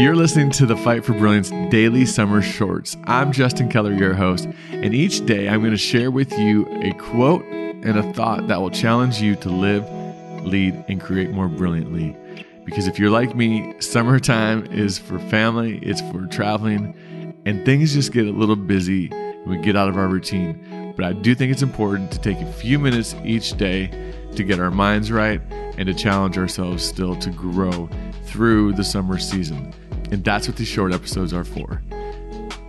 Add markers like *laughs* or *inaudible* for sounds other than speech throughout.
You're listening to the Fight for Brilliance Daily Summer Shorts. I'm Justin Keller, your host, and each day I'm going to share with you a quote and a thought that will challenge you to live, lead, and create more brilliantly. Because if you're like me, summertime is for family, it's for traveling, and things just get a little busy when we get out of our routine. But I do think it's important to take a few minutes each day to get our minds right and to challenge ourselves still to grow through the summer season. And that's what these short episodes are for.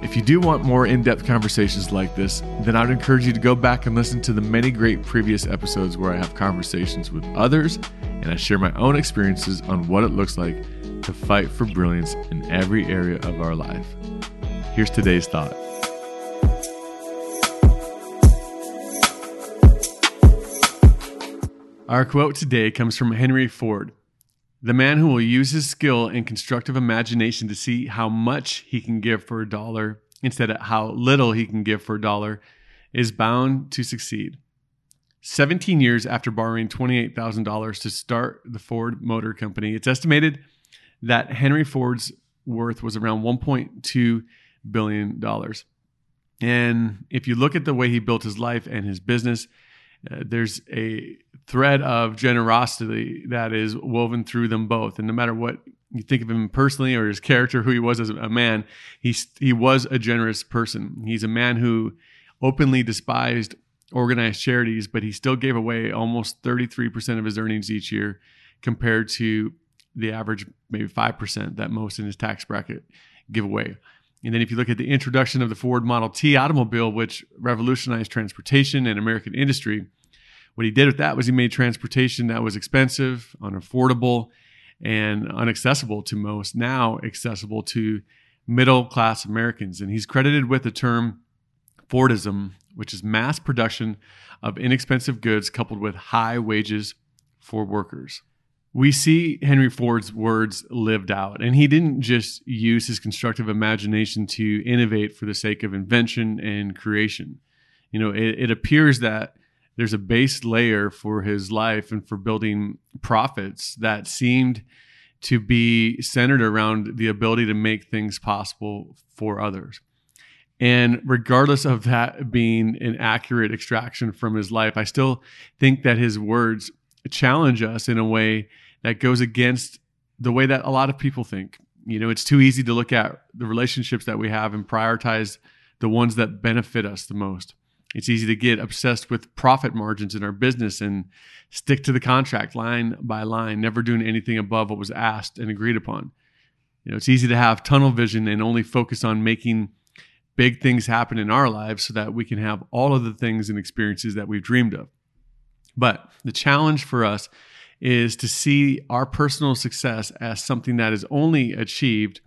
If you do want more in depth conversations like this, then I would encourage you to go back and listen to the many great previous episodes where I have conversations with others and I share my own experiences on what it looks like to fight for brilliance in every area of our life. Here's today's thought. Our quote today comes from Henry Ford. The man who will use his skill and constructive imagination to see how much he can give for a dollar instead of how little he can give for a dollar is bound to succeed. 17 years after borrowing $28,000 to start the Ford Motor Company, it's estimated that Henry Ford's worth was around $1.2 billion. And if you look at the way he built his life and his business, uh, there's a thread of generosity that is woven through them both. And no matter what you think of him personally or his character, who he was as a man, he, he was a generous person. He's a man who openly despised organized charities, but he still gave away almost 33% of his earnings each year compared to the average, maybe 5% that most in his tax bracket give away. And then if you look at the introduction of the Ford Model T automobile, which revolutionized transportation and American industry, what he did with that was he made transportation that was expensive, unaffordable, and inaccessible to most, now accessible to middle class Americans. And he's credited with the term Fordism, which is mass production of inexpensive goods coupled with high wages for workers we see Henry Ford's words lived out. And he didn't just use his constructive imagination to innovate for the sake of invention and creation. You know, it, it, appears that there's a base layer for his life and for building profits that seemed to be centered around the ability to make things possible for others. And regardless of that being an accurate extraction from his life, I still think that his words challenge us in a way that goes against the way that a lot of people think. You know, it's too easy to look at the relationships that we have and prioritize the ones that benefit us the most. It's easy to get obsessed with profit margins in our business and stick to the contract line by line, never doing anything above what was asked and agreed upon. You know, it's easy to have tunnel vision and only focus on making big things happen in our lives so that we can have all of the things and experiences that we've dreamed of. But the challenge for us is to see our personal success as something that is only achieved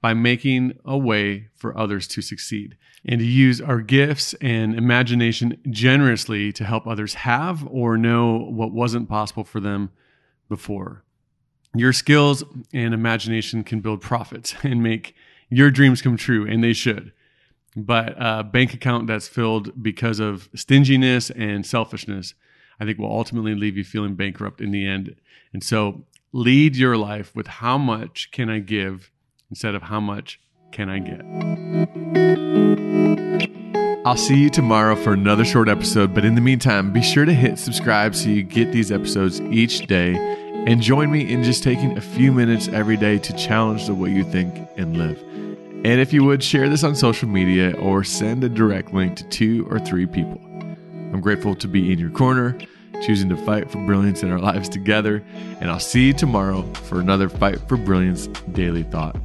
by making a way for others to succeed and to use our gifts and imagination generously to help others have or know what wasn't possible for them before. Your skills and imagination can build profits *laughs* and make your dreams come true, and they should. But a bank account that's filled because of stinginess and selfishness I think will ultimately leave you feeling bankrupt in the end. And so lead your life with how much can I give instead of how much can I get. I'll see you tomorrow for another short episode, but in the meantime, be sure to hit subscribe so you get these episodes each day and join me in just taking a few minutes every day to challenge the way you think and live. And if you would, share this on social media or send a direct link to two or three people. I'm grateful to be in your corner, choosing to fight for brilliance in our lives together. And I'll see you tomorrow for another Fight for Brilliance Daily Thought.